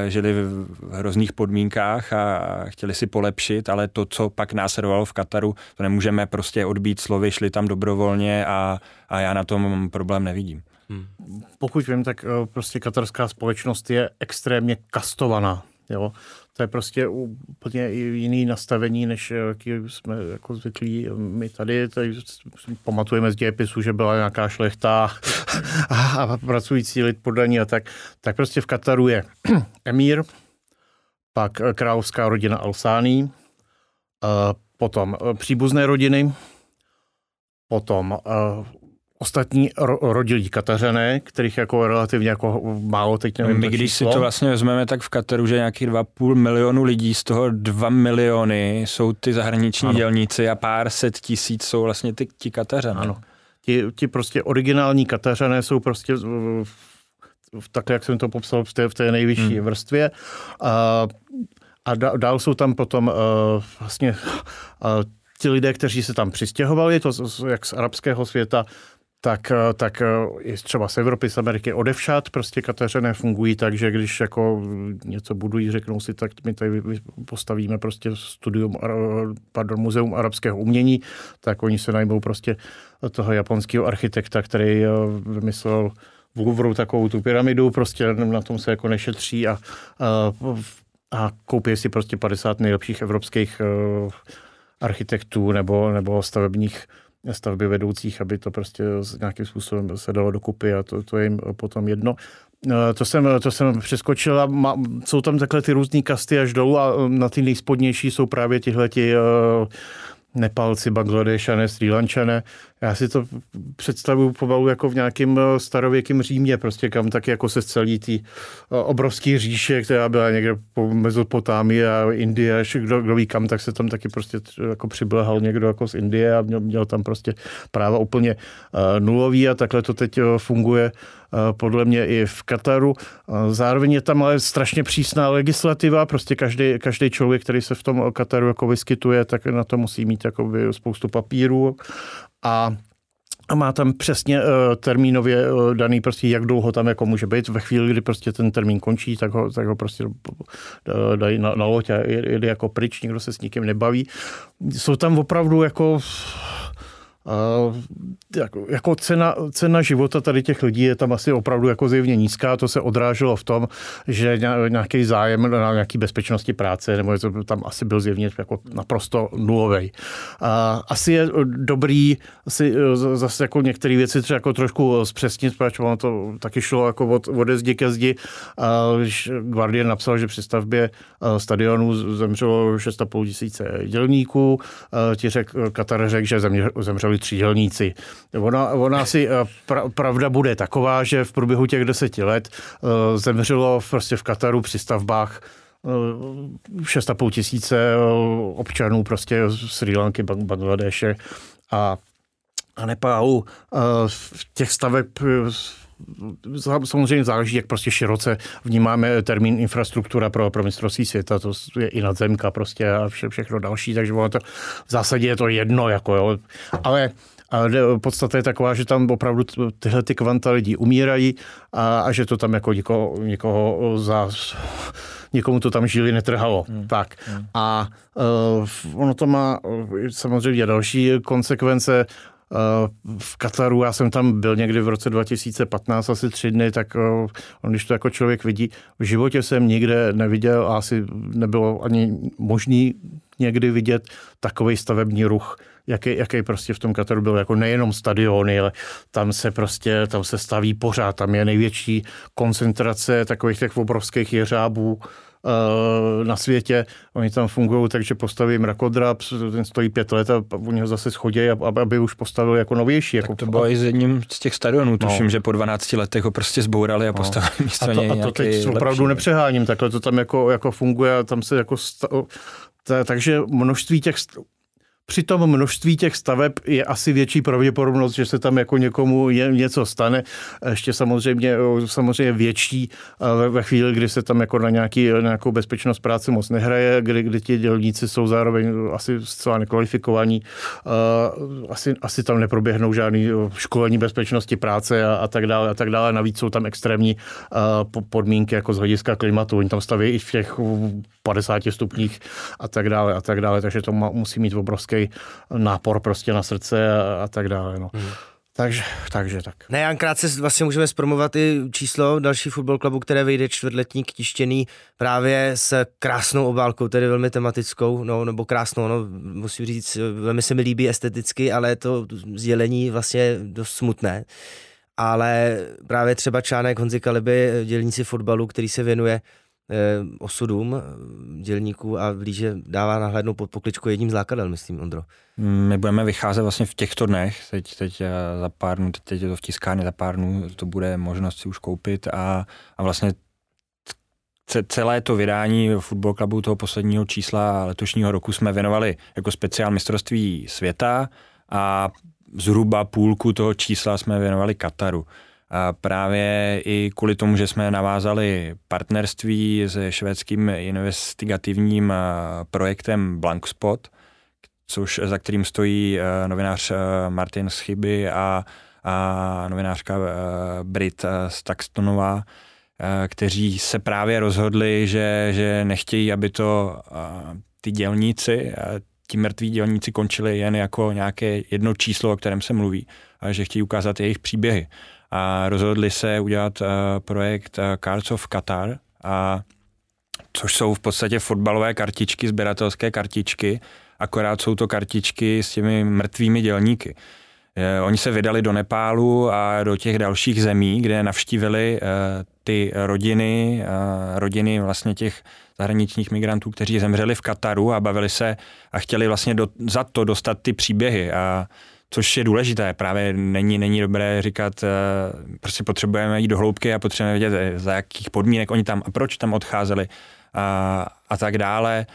žili v hrozných podmínkách a chtěli si polepšit, ale to, co pak následovalo v Kataru, to nemůžeme prostě odbít slovy, šli tam dobrovolně a, a já na tom problém nevidím. Hmm. Pokud vím, tak eh, prostě katarská společnost je extrémně kastovaná. Jo? To je prostě úplně jiný nastavení, než jaký jsme jako zvyklí my tady. tady pamatujeme z dějepisu, že byla nějaká šlechta [laughs] a pracující lid podaní a tak. Tak prostě v Kataru je [clears throat] emír, pak královská rodina Alsání, potom příbuzné rodiny, potom ostatní ro- rodilí Katařané, kterých jako relativně jako málo, teď nevím My když si to vlastně vezmeme, tak v Kataru, že nějakých 2,5 milionu lidí, z toho 2 miliony jsou ty zahraniční ano. dělníci a pár set tisíc jsou vlastně ty, ti Katařané. Ano. Ti, ti prostě originální Katařané jsou prostě tak, jak jsem to popsal, v té, v té nejvyšší hmm. vrstvě. A, a dál jsou tam potom uh, vlastně uh, ti lidé, kteří se tam přistěhovali, to jak z arabského světa, tak, eh, tak eh, i třeba z Evropy, z Ameriky odevšat, prostě Kateřené fungují tak, že když jako něco budují, řeknou si, tak my tady postavíme prostě studium, pardon, muzeum arabského umění, tak oni se najmou prostě toho japonského architekta, který eh, vymyslel v Louvru takovou tu pyramidu, prostě na tom se jako nešetří a, a, a koupí si prostě 50 nejlepších evropských architektů nebo, nebo stavebních stavby vedoucích, aby to prostě nějakým způsobem se dalo dokupy a to, to je jim potom jedno. Eh, to jsem, to jsem přeskočil a má, jsou tam takhle ty různé kasty až dolů a eh, na ty nejspodnější jsou právě tihleti uh, Nepalci, Bangladešané, Sri Lančané. Já si to představuju pomalu jako v nějakém eh, starověkém Římě, prostě kam tak jako se celý ty eh, obrovský říše, která byla někde po Mezopotámii a Indie, až kdo, kdo ví kam, tak se tam taky prostě jako přiblehal někdo jako z Indie a měl, měl tam prostě práva úplně uh, nulový a takhle to teď funguje podle mě i v Kataru. Zároveň je tam ale strašně přísná legislativa, prostě každý, každý člověk, který se v tom Kataru jako vyskytuje, tak na to musí mít jakoby spoustu papírů a a má tam přesně uh, termínově uh, daný prostě, jak dlouho tam jako může být. Ve chvíli, kdy prostě ten termín končí, tak ho, tak ho prostě dají na, na loď a jede jako pryč, nikdo se s nikým nebaví. Jsou tam opravdu jako jako, jako cena, cena života tady těch lidí je tam asi opravdu jako zjevně nízká. To se odráželo v tom, že nějaký zájem na nějaký bezpečnosti práce, nebo to tam asi byl zjevně jako naprosto nulový. Asi je dobrý asi e, zase jako některé věci třeba jako trošku zpřesnit, protože ono to taky šlo jako od, ode zdi ke zdi. Když Guardian napsal, že při stavbě e, stadionu zemřelo 6,5 tisíce dělníků, e, ti řek, Katar řekl, že zemřeli byli třídělníci. Ona, ona si eh, pra, pravda bude taková, že v průběhu těch deseti let uh, zemřelo prostě v Kataru při stavbách 6,5 eh, tisíce občanů prostě z Sri Lanky, Bangladeše a, a Nepálu. V těch staveb samozřejmě záleží, jak prostě široce vnímáme termín infrastruktura pro, pro mistrovství světa, to je i nadzemka prostě a vše, všechno další, takže ono to, v zásadě je to jedno, jako jo. ale A podstata je taková, že tam opravdu tyhle ty kvanta lidí umírají a, a že to tam jako někoho, někoho za někomu to tam žili netrhalo. Hmm. Tak. Hmm. A uh, ono to má samozřejmě další konsekvence. Uh, v Kataru, já jsem tam byl někdy v roce 2015, asi tři dny, tak uh, on, když to jako člověk vidí, v životě jsem nikde neviděl a asi nebylo ani možný někdy vidět takový stavební ruch, jaký, jaký prostě v tom Kataru byl, jako nejenom stadiony, ale tam se prostě, tam se staví pořád, tam je největší koncentrace takových těch obrovských jeřábů, Eh, na světě. Oni tam fungují takže postaví mrakodrap, ten stojí pět let a oni ho zase schodí, aby už postavili jako novější. Tak jako, to bylo i z jedním z těch stadionů, no. tuším, že po 12 letech ho prostě zbourali a no. postavili no. místo a to, a to teď opravdu lepší. nepřeháním, takhle to tam jako, jako funguje a tam se jako sta- takže množství těch při tom množství těch staveb je asi větší pravděpodobnost, že se tam jako někomu je, něco stane. Ještě samozřejmě, samozřejmě větší ve chvíli, kdy se tam jako na nějaký, na nějakou bezpečnost práce moc nehraje, kdy, kdy ti dělníci jsou zároveň asi zcela nekvalifikovaní. Asi, asi tam neproběhnou žádný školení bezpečnosti práce a, a tak dále a tak dále. Navíc jsou tam extrémní podmínky jako z hlediska klimatu. Oni tam staví i v těch 50 stupních a tak dále a tak dále, takže to musí mít obrovské obrovský nápor prostě na srdce a, a tak dále. No. Hmm. Takže, takže tak. Ne, krátce vlastně můžeme zpromovat i číslo další fotbal klubu, které vyjde čtvrtletník tištěný právě s krásnou obálkou, tedy velmi tematickou, no, nebo krásnou, no, musím říct, velmi se mi líbí esteticky, ale to sdělení vlastně dost smutné. Ale právě třeba článek Honzy Kaliby, dělníci fotbalu, který se věnuje osudům eh, dělníků a blíže dává nahlédnout pod pokličku jedním z lákadel, myslím, Ondro. My budeme vycházet vlastně v těchto dnech, teď, teď eh, za pár dnů, teď, teď je to v tiskárně za pár dnů, to bude možnost si už koupit a, a vlastně celé to vydání Football Clubu toho posledního čísla letošního roku jsme věnovali jako speciál mistrovství světa a zhruba půlku toho čísla jsme věnovali Kataru. A právě i kvůli tomu, že jsme navázali partnerství se švédským investigativním projektem Blankspot, což za kterým stojí novinář Martin Schyby a, a novinářka Brit Staxtonová, kteří se právě rozhodli, že, že nechtějí, aby to ty dělníci, ti mrtví dělníci končili jen jako nějaké jedno číslo, o kterém se mluví, ale že chtějí ukázat jejich příběhy a rozhodli se udělat uh, projekt uh, Cards of Qatar, a, což jsou v podstatě fotbalové kartičky, sběratelské kartičky, akorát jsou to kartičky s těmi mrtvými dělníky. Je, oni se vydali do Nepálu a do těch dalších zemí, kde navštívili ty rodiny, rodiny vlastně těch zahraničních migrantů, kteří zemřeli v Kataru a bavili se a chtěli vlastně do, za to dostat ty příběhy. A což je důležité. Právě není, není dobré říkat, eh, prostě potřebujeme jít do hloubky a potřebujeme vědět, eh, za jakých podmínek oni tam a proč tam odcházeli a, a tak dále.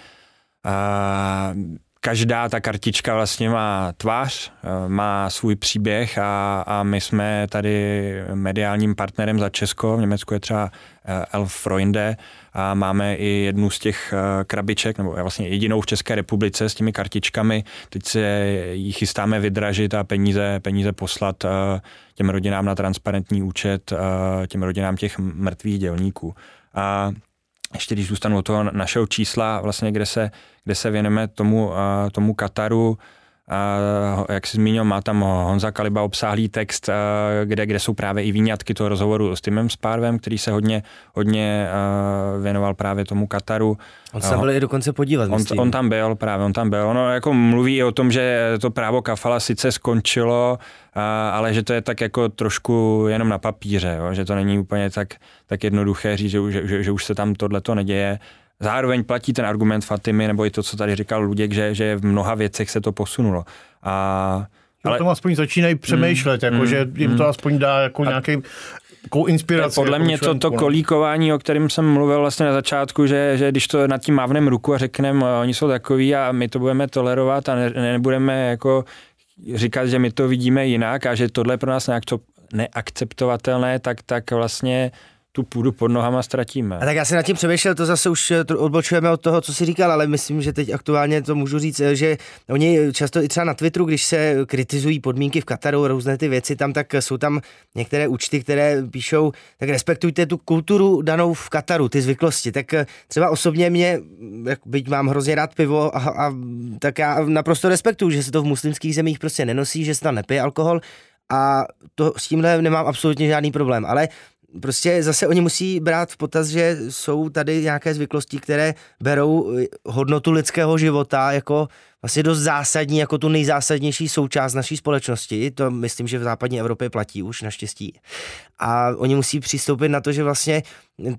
A, každá ta kartička vlastně má tvář, eh, má svůj příběh a, a my jsme tady mediálním partnerem za Česko, v Německu je třeba Elf Freunde, a máme i jednu z těch eh, krabiček, nebo vlastně jedinou v České republice s těmi kartičkami. Teď se ji chystáme vydražit a peníze, peníze poslat eh, těm rodinám na transparentní účet, eh, těm rodinám těch mrtvých dělníků. A ještě když zůstanu od toho našeho čísla, vlastně, kde se, kde se věneme tomu, tomu Kataru, jak jsi zmínil, má tam Honza Kaliba obsáhlý text, kde, kde jsou právě i výňatky toho rozhovoru s Timem Spárvem, který se hodně, hodně věnoval právě tomu Kataru. On se byl i dokonce podívat. On, on, tam byl, právě on tam byl. Ono jako mluví i o tom, že to právo Kafala sice skončilo, ale že to je tak jako trošku jenom na papíře, jo? že to není úplně tak, tak jednoduché říct, že, že, že, že už se tam tohleto neděje. Zároveň platí ten argument Fatimy, nebo i to, co tady říkal Luděk, že, že v mnoha věcech se to posunulo. A ale... tom aspoň začínají přemýšlet, mm, jako, mm, že jim to mm. aspoň dá jako nějaký takovou inspiraci. Podle jako mě to, to kolíkování, o kterém jsem mluvil vlastně na začátku, že, že když to nad tím mávnem ruku a řekneme, oni jsou takový a my to budeme tolerovat a ne, nebudeme jako říkat, že my to vidíme jinak a že tohle je pro nás nějak to neakceptovatelné, tak, tak vlastně tu půdu pod nohama ztratíme. A tak já se nad tím přemýšlel, to zase už eh, odbočujeme od toho, co jsi říkal, ale myslím, že teď aktuálně to můžu říct, eh, že oni často i třeba na Twitteru, když se kritizují podmínky v Kataru, různé ty věci tam, tak jsou tam některé účty, které píšou, tak respektujte tu kulturu danou v Kataru, ty zvyklosti. Tak eh, třeba osobně mě, jak byť mám hrozně rád pivo, a, a tak já naprosto respektuju, že se to v muslimských zemích prostě nenosí, že se tam nepije alkohol, a to s tímhle nemám absolutně žádný problém, ale prostě zase oni musí brát v potaz, že jsou tady nějaké zvyklosti, které berou eh, hodnotu lidského života jako vlastně dost zásadní, jako tu nejzásadnější součást naší společnosti. To myslím, že v západní Evropě platí už naštěstí. A oni musí přistoupit na to, že vlastně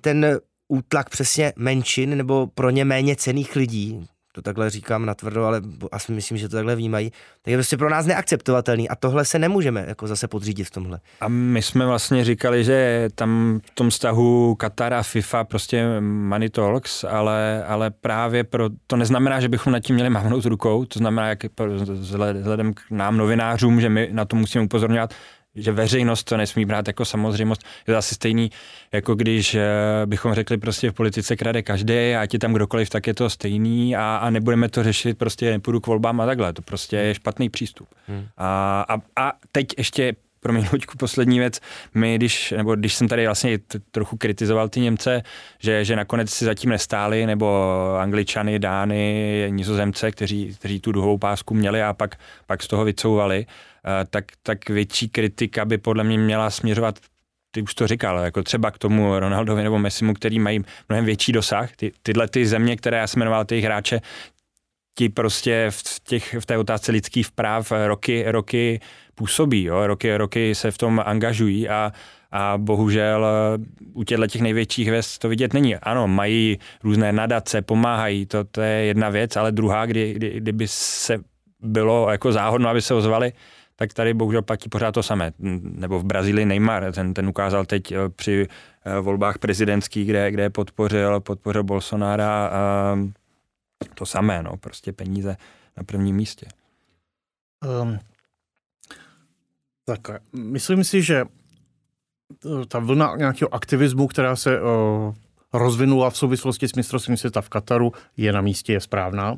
ten útlak přesně menšin nebo pro ně méně cených lidí, to takhle říkám natvrdo, ale asi myslím, že to takhle vnímají, tak je prostě pro nás neakceptovatelný a tohle se nemůžeme jako zase podřídit v tomhle. A my jsme vlastně říkali, že tam v tom vztahu Katar a FIFA prostě money talks, ale, ale právě pro, to neznamená, že bychom nad tím měli mávnout rukou, to znamená, jak vzhledem k nám novinářům, že my na to musíme upozorňovat, že veřejnost to nesmí brát jako samozřejmost. Je to asi stejný, jako když eh, bychom řekli prostě v politice krade každý a ti tam kdokoliv, tak je to stejný a, a nebudeme to řešit, prostě nepůjdu k volbám a takhle. To prostě je špatný přístup. Hmm. A, a, a teď ještě pro mě Luďku, poslední věc. My, když, nebo když jsem tady vlastně trochu kritizoval ty Němce, že, že nakonec si zatím nestáli, nebo Angličany, Dány, Nizozemce, kteří, kteří tu duhovou pásku měli a pak, pak z toho vycouvali, Eh, tak, tak větší kritika by podle mě měla směřovat ty už to říkal, jako třeba k tomu Ronaldovi nebo Messimu, který mají mnohem větší dosah. Ty, tyhle ty země, které já jsem jmenoval, ty hráče, ti prostě v, těch, v té otázce lidských práv roky, roky působí, jo? Roky, roky se v tom angažují a, a bohužel eh, u těchto těch největších hvězd to vidět není. Ano, mají různé nadace, pomáhají, to, to je jedna věc, ale druhá, kdy, kdy, kdyby se bylo jako záhodno, aby se ozvali, tak tady bohužel platí pořád to samé. Nebo v Brazílii Neymar, ten, ten ukázal teď eh, při eh, volbách prezidentských, kde, kde podpořil, podpořil Bolsonara a to samé, no, prostě peníze na prvním místě. Um, tak myslím si, že eh, ta vlna nějakého aktivismu, která se uh, rozvinula v souvislosti s mistrovstvím světa v Kataru, je na místě, je správná.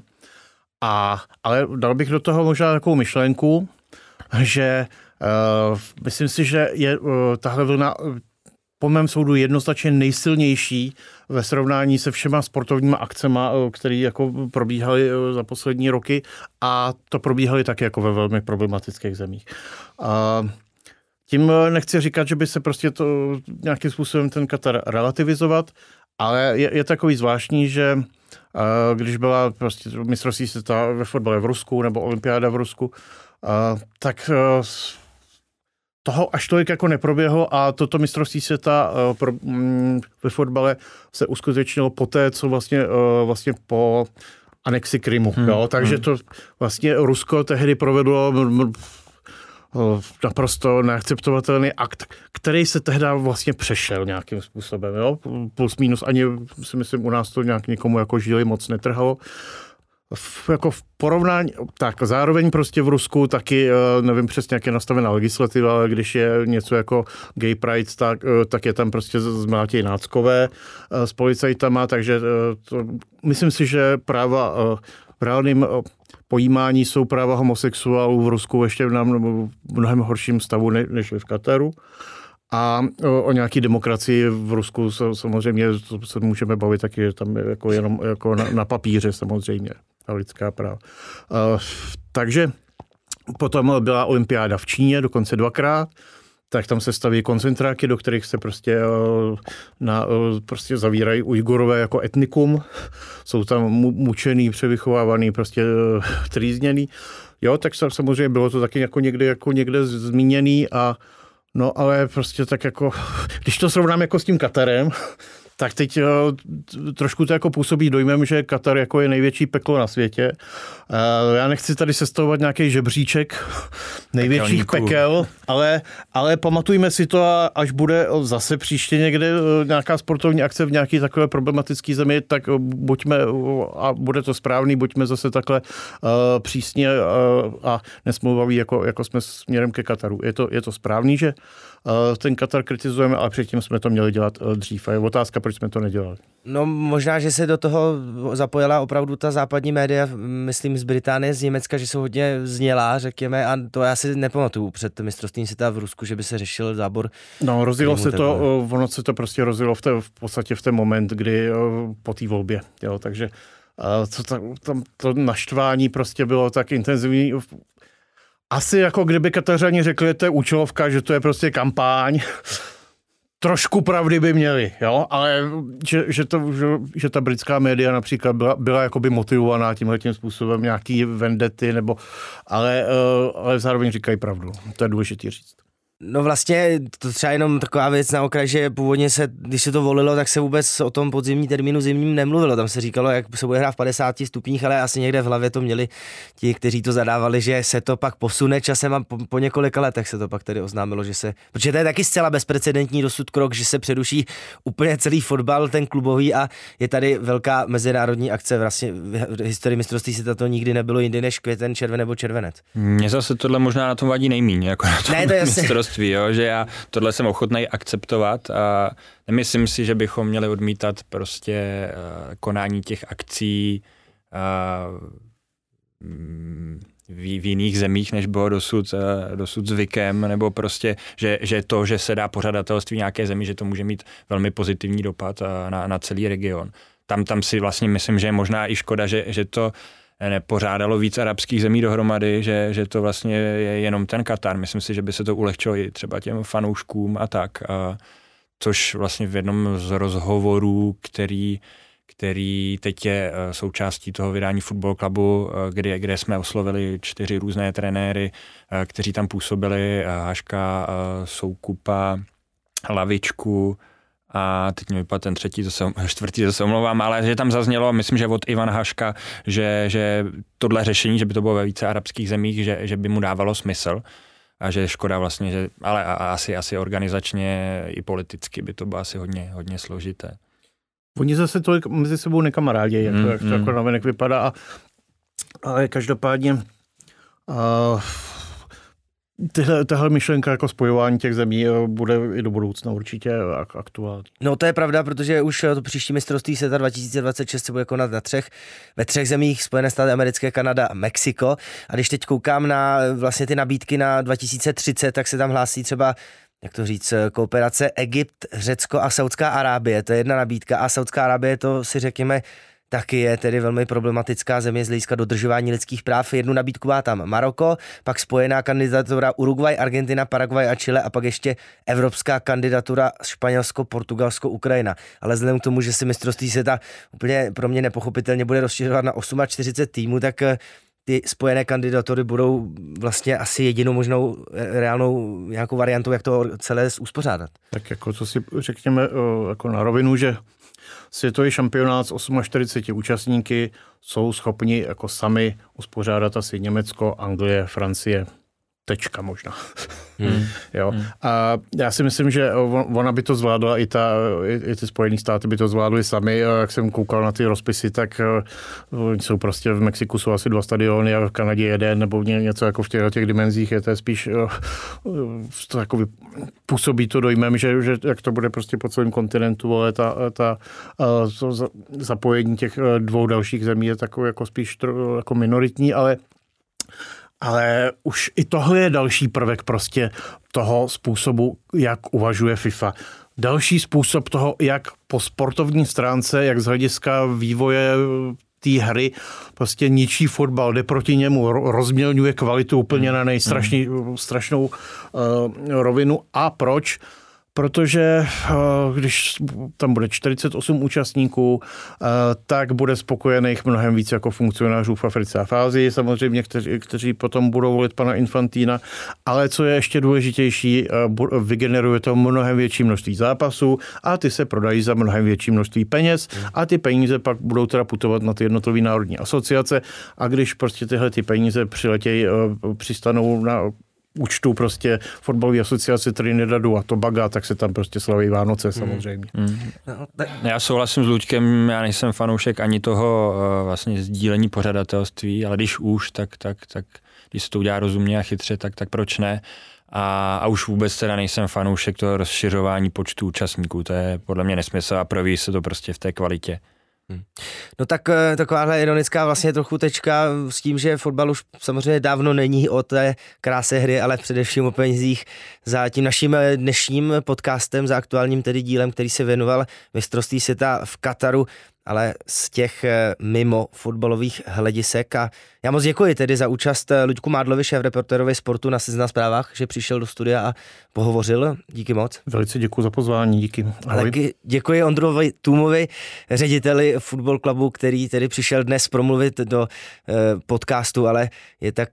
A, ale dal bych do toho možná takovou myšlenku, že uh, myslím si, že je uh, tahle vlna po mém soudu jednoznačně nejsilnější ve srovnání se všema sportovníma akcema, které jako probíhaly za poslední roky a to probíhaly taky jako ve velmi problematických zemích. A tím nechci říkat, že by se prostě to nějakým způsobem ten Katar relativizovat, ale je, je takový zvláštní, že když byla prostě mistrovství světa ve fotbale v Rusku nebo olympiáda v Rusku, tak toho až tolik jako neproběhlo a toto mistrovství světa uh, pro, um, ve fotbale se uskutečnilo poté, co vlastně, uh, vlastně po anexi Krymu. Hmm. Jo? Takže hmm. to vlastně Rusko tehdy provedlo naprosto neakceptovatelný akt, který se tehdy vlastně přešel nějakým způsobem. Jo? Plus minus ani si myslím u nás to nějak nikomu jako žili moc netrhalo v, jako v porovnání, tak zároveň prostě v Rusku taky, eh, nevím přesně, jak je nastavená legislativa, ale když je něco jako gay pride, tak, eh, tak je tam prostě zmlátěj náckové eh, s policajtama, takže to, myslím si, že práva v reálném pojímání jsou práva homosexuálů v Rusku ještě v mnohem horším stavu než v Kataru. A o, nějaký demokracii v Rusku samozřejmě se můžeme bavit taky tam jako jenom jako na, na papíře samozřejmě a lidská práva. Uh, takže potom byla olympiáda v Číně, dokonce dvakrát, tak tam se staví koncentráky, do kterých se prostě, na, prostě zavírají Ujgurové jako etnikum. Jsou tam mučený, převychovávaný, prostě trýzněný. Jo, tak samozřejmě bylo to taky jako někde, jako někde zmíněný a no ale prostě tak jako, [laughs] když to srovnám jako s tím Katarem, tak teď uh, trošku to jako působí dojmem, že Katar jako je největší peklo na světě. Uh, já nechci tady sestavovat nějaký žebříček [laughs] největších Pekelníků. pekel, ale, ale pamatujme si to, až bude zase příště někde nějaká sportovní akce v nějaké takové problematické zemi, tak buďme, a bude to správný, buďme zase takhle přísně a nesmluvaví, jako, jako jsme směrem ke Kataru. Je to, je to správný, že ten Katar kritizujeme, ale předtím jsme to měli dělat uh, dřív. A je otázka, proč jsme to nedělali. No možná, že se do toho zapojila opravdu ta západní média, myslím z Británie, z Německa, že jsou hodně znělá, řekněme, a to já si nepamatuju před mistrovstvím světa v Rusku, že by se řešil zábor. No, rozjelo se to, ono se to prostě rozjelo v, té, v podstatě v ten moment, kdy po té volbě, jo, takže co tam, tam to naštvání prostě bylo tak intenzivní. Asi jako kdyby Katařani řekli, že to je účelovka, že to je prostě kampaň, trošku pravdy by měli, jo, ale že, že, to, že, že ta britská média například byla, byla jakoby motivovaná tímhle tím způsobem, nějaký vendety, nebo, ale, uh, ale zároveň říkají pravdu. To je důležité říct. No vlastně to třeba jenom taková věc na okraj, že původně se, když se to volilo, tak se vůbec o tom podzimní termínu zimním nemluvilo. Tam se říkalo, jak se bude hrát v 50 stupních, ale asi někde v hlavě to měli ti, kteří to zadávali, že se to pak posune časem a po, po několika letech se to pak tedy oznámilo, že se, protože to je taky zcela bezprecedentní dosud krok, že se předuší úplně celý fotbal, ten klubový a je tady velká mezinárodní akce vlastně v historii mistrovství se to nikdy nebylo jindy než květen, červen nebo červenec. Mně zase tohle možná na tom vadí nejméně, jako na tom ne, to je mistrovství, jo, že já tohle jsem ochotný akceptovat a nemyslím si, že bychom měli odmítat prostě uh, konání těch akcí uh, v, v jiných zemích, než bylo dosud, uh, dosud zvykem, nebo prostě, že, že to, že se dá pořadatelství nějaké zemi, že to může mít velmi pozitivní dopad uh, na, na celý region. Tam, tam si vlastně myslím, že je možná i škoda, že, že to nepořádalo víc arabských zemí dohromady, že, že to vlastně je jenom ten Katar. Myslím si, že by se to ulehčilo i třeba těm fanouškům a tak. A, což vlastně v jednom z rozhovorů, který který teď je eh, součástí toho vydání Football Clubu, eh, kde, kde jsme oslovili čtyři různé trenéry, eh, kteří tam působili, Haška, Soukupa, Lavičku, a teď mi vypadá ten třetí, zase, čtvrtý, zase omlouvám, ale že tam zaznělo, myslím, že od Ivana Haška, že, že tohle řešení, že by to bylo ve více arabských zemích, že, že by mu dávalo smysl a že škoda vlastně, že, ale asi, asi organizačně i politicky by to bylo asi hodně, hodně složité. Oni zase tolik mezi sebou nekamarádí, jak, mm, jak to mm. jako navenek vypadá, a, ale každopádně uh, Tyhle, tahle myšlenka jako spojování těch zemí eh, bude i do budoucna určitě aktuální. No to je pravda, protože už eh, to příští mistrovství světa 2026 se bude konat na třech, ve třech zemích, Spojené státy americké, Kanada a Mexiko. A když teď koukám na eh, vlastně ty nabídky na 2030, tak se tam hlásí třeba jak to říct, kooperace Egypt, Řecko a Saudská Arábie. To je jedna nabídka a Saudská Arábie to si řekněme taky je tedy velmi problematická země z hlediska dodržování lidských práv. Jednu nabídku má tam Maroko, pak spojená kandidatura Uruguay, Argentina, Paraguay a Chile a pak ještě evropská kandidatura Španělsko, Portugalsko, Ukrajina. Ale vzhledem k tomu, že si mistrovství světa úplně pro mě nepochopitelně bude rozšiřovat na 48 týmů, tak eh, ty spojené kandidatury budou vlastně asi jedinou možnou eh, reálnou nějakou variantou, jak to celé uspořádat. Tak jako co si řekněme eh, jako na rovinu, že Světový šampionát s 48 účastníky jsou schopni jako sami uspořádat asi Německo, Anglie, Francie, tečka možná. [laughs] Hmm. jo. Hmm. A já si myslím, že ona by to zvládla, i, ta, i, i ty Spojené státy by to zvládly sami. Jak jsem koukal na ty rozpisy, tak uh, jsou prostě v Mexiku jsou asi dva stadiony a v Kanadě jeden, nebo něco jako v těch, těch dimenzích. Je to spíš, uh, to jako působí to dojmem, že, že jak to bude prostě po celém kontinentu, ale ta, ta uh, to zapojení těch dvou dalších zemí je takové jako spíš tro, jako minoritní, ale ale už i tohle je další prvek prostě toho způsobu, jak uvažuje FIFA. Další způsob toho, jak po sportovní stránce, jak z hlediska vývoje té hry prostě ničí fotbal, jde proti němu, rozmělňuje kvalitu úplně na nejstrašnou uh, rovinu. A proč? Protože eh, když tam bude 48 účastníků, eh, tak bude spokojených mnohem víc jako funkcionářů v Africe a v Ázii, samozřejmě, kteří, kteří potom budou volit pana Infantína, ale co je ještě důležitější, eh, vygeneruje to mnohem větší množství zápasů a ty se prodají za mnohem větší množství peněz a ty peníze pak budou teda putovat na ty jednotlivé národní asociace. A když prostě tyhle ty peníze přiletějí, přistanou na účtu prostě fotbalové asociace Trinidadu a Tobaga, tak se tam prostě slaví Vánoce hmm. samozřejmě. Mm. No, já souhlasím s Luďkem, já nejsem fanoušek ani toho uh, vlastně sdílení pořadatelství, ale když už, tak, tak, tak když se to udělá rozumně a chytře, tak, tak proč ne? A, a už vůbec teda nejsem fanoušek toho rozšiřování počtu účastníků, to je podle mě nesmysl a proví se to prostě v té kvalitě. Hmm. No tak eh, takováhle ironická vlastně trochu tečka s tím, že fotbal už samozřejmě dávno není o té kráse hry, ale především o penězích za tím naším eh, dnešním podcastem, za aktuálním tedy dílem, který se věnoval mistrovství světa v Kataru ale z těch eh, mimo fotbalových hledisek. A já moc děkuji tedy za účast eh, Luďku Mádlovi, šéf reporterovi sportu na Seznam zprávách, že přišel do studia a pohovořil. Díky moc. Velice děkuji za pozvání, díky. Ahoj. Taky děkuji Ondrovi Tůmovi, řediteli fotbal klubu, který tedy přišel dnes promluvit do eh, podcastu, ale je tak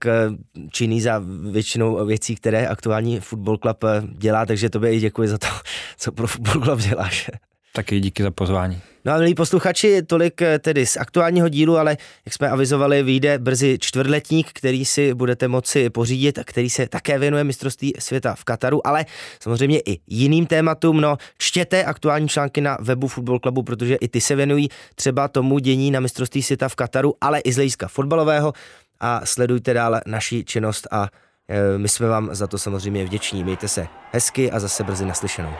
činný za většinou věcí, které aktuální fotbal klub dělá, takže tobě i děkuji za to, [laughs] co pro fotbal klub děláš. Taky díky za pozvání. No a milí posluchači, tolik eh, tedy z aktuálního dílu, ale jak jsme avizovali, vyjde brzy čtvrtletník, který si budete moci pořídit a který se také věnuje mistrovství světa v Kataru, ale samozřejmě i jiným tématům. No, čtěte aktuální články na webu Football Clubu, protože i ty se věnují třeba tomu dění na mistrovství světa v Kataru, ale i z hlediska fotbalového a sledujte dále naši činnost a e, my jsme vám za to samozřejmě vděční. Mějte se hezky a zase brzy naslyšenou.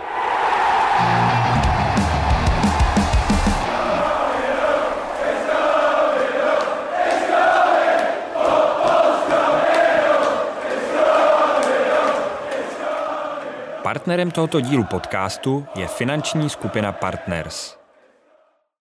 Partnerem tohoto dílu podcastu je finanční skupina Partners.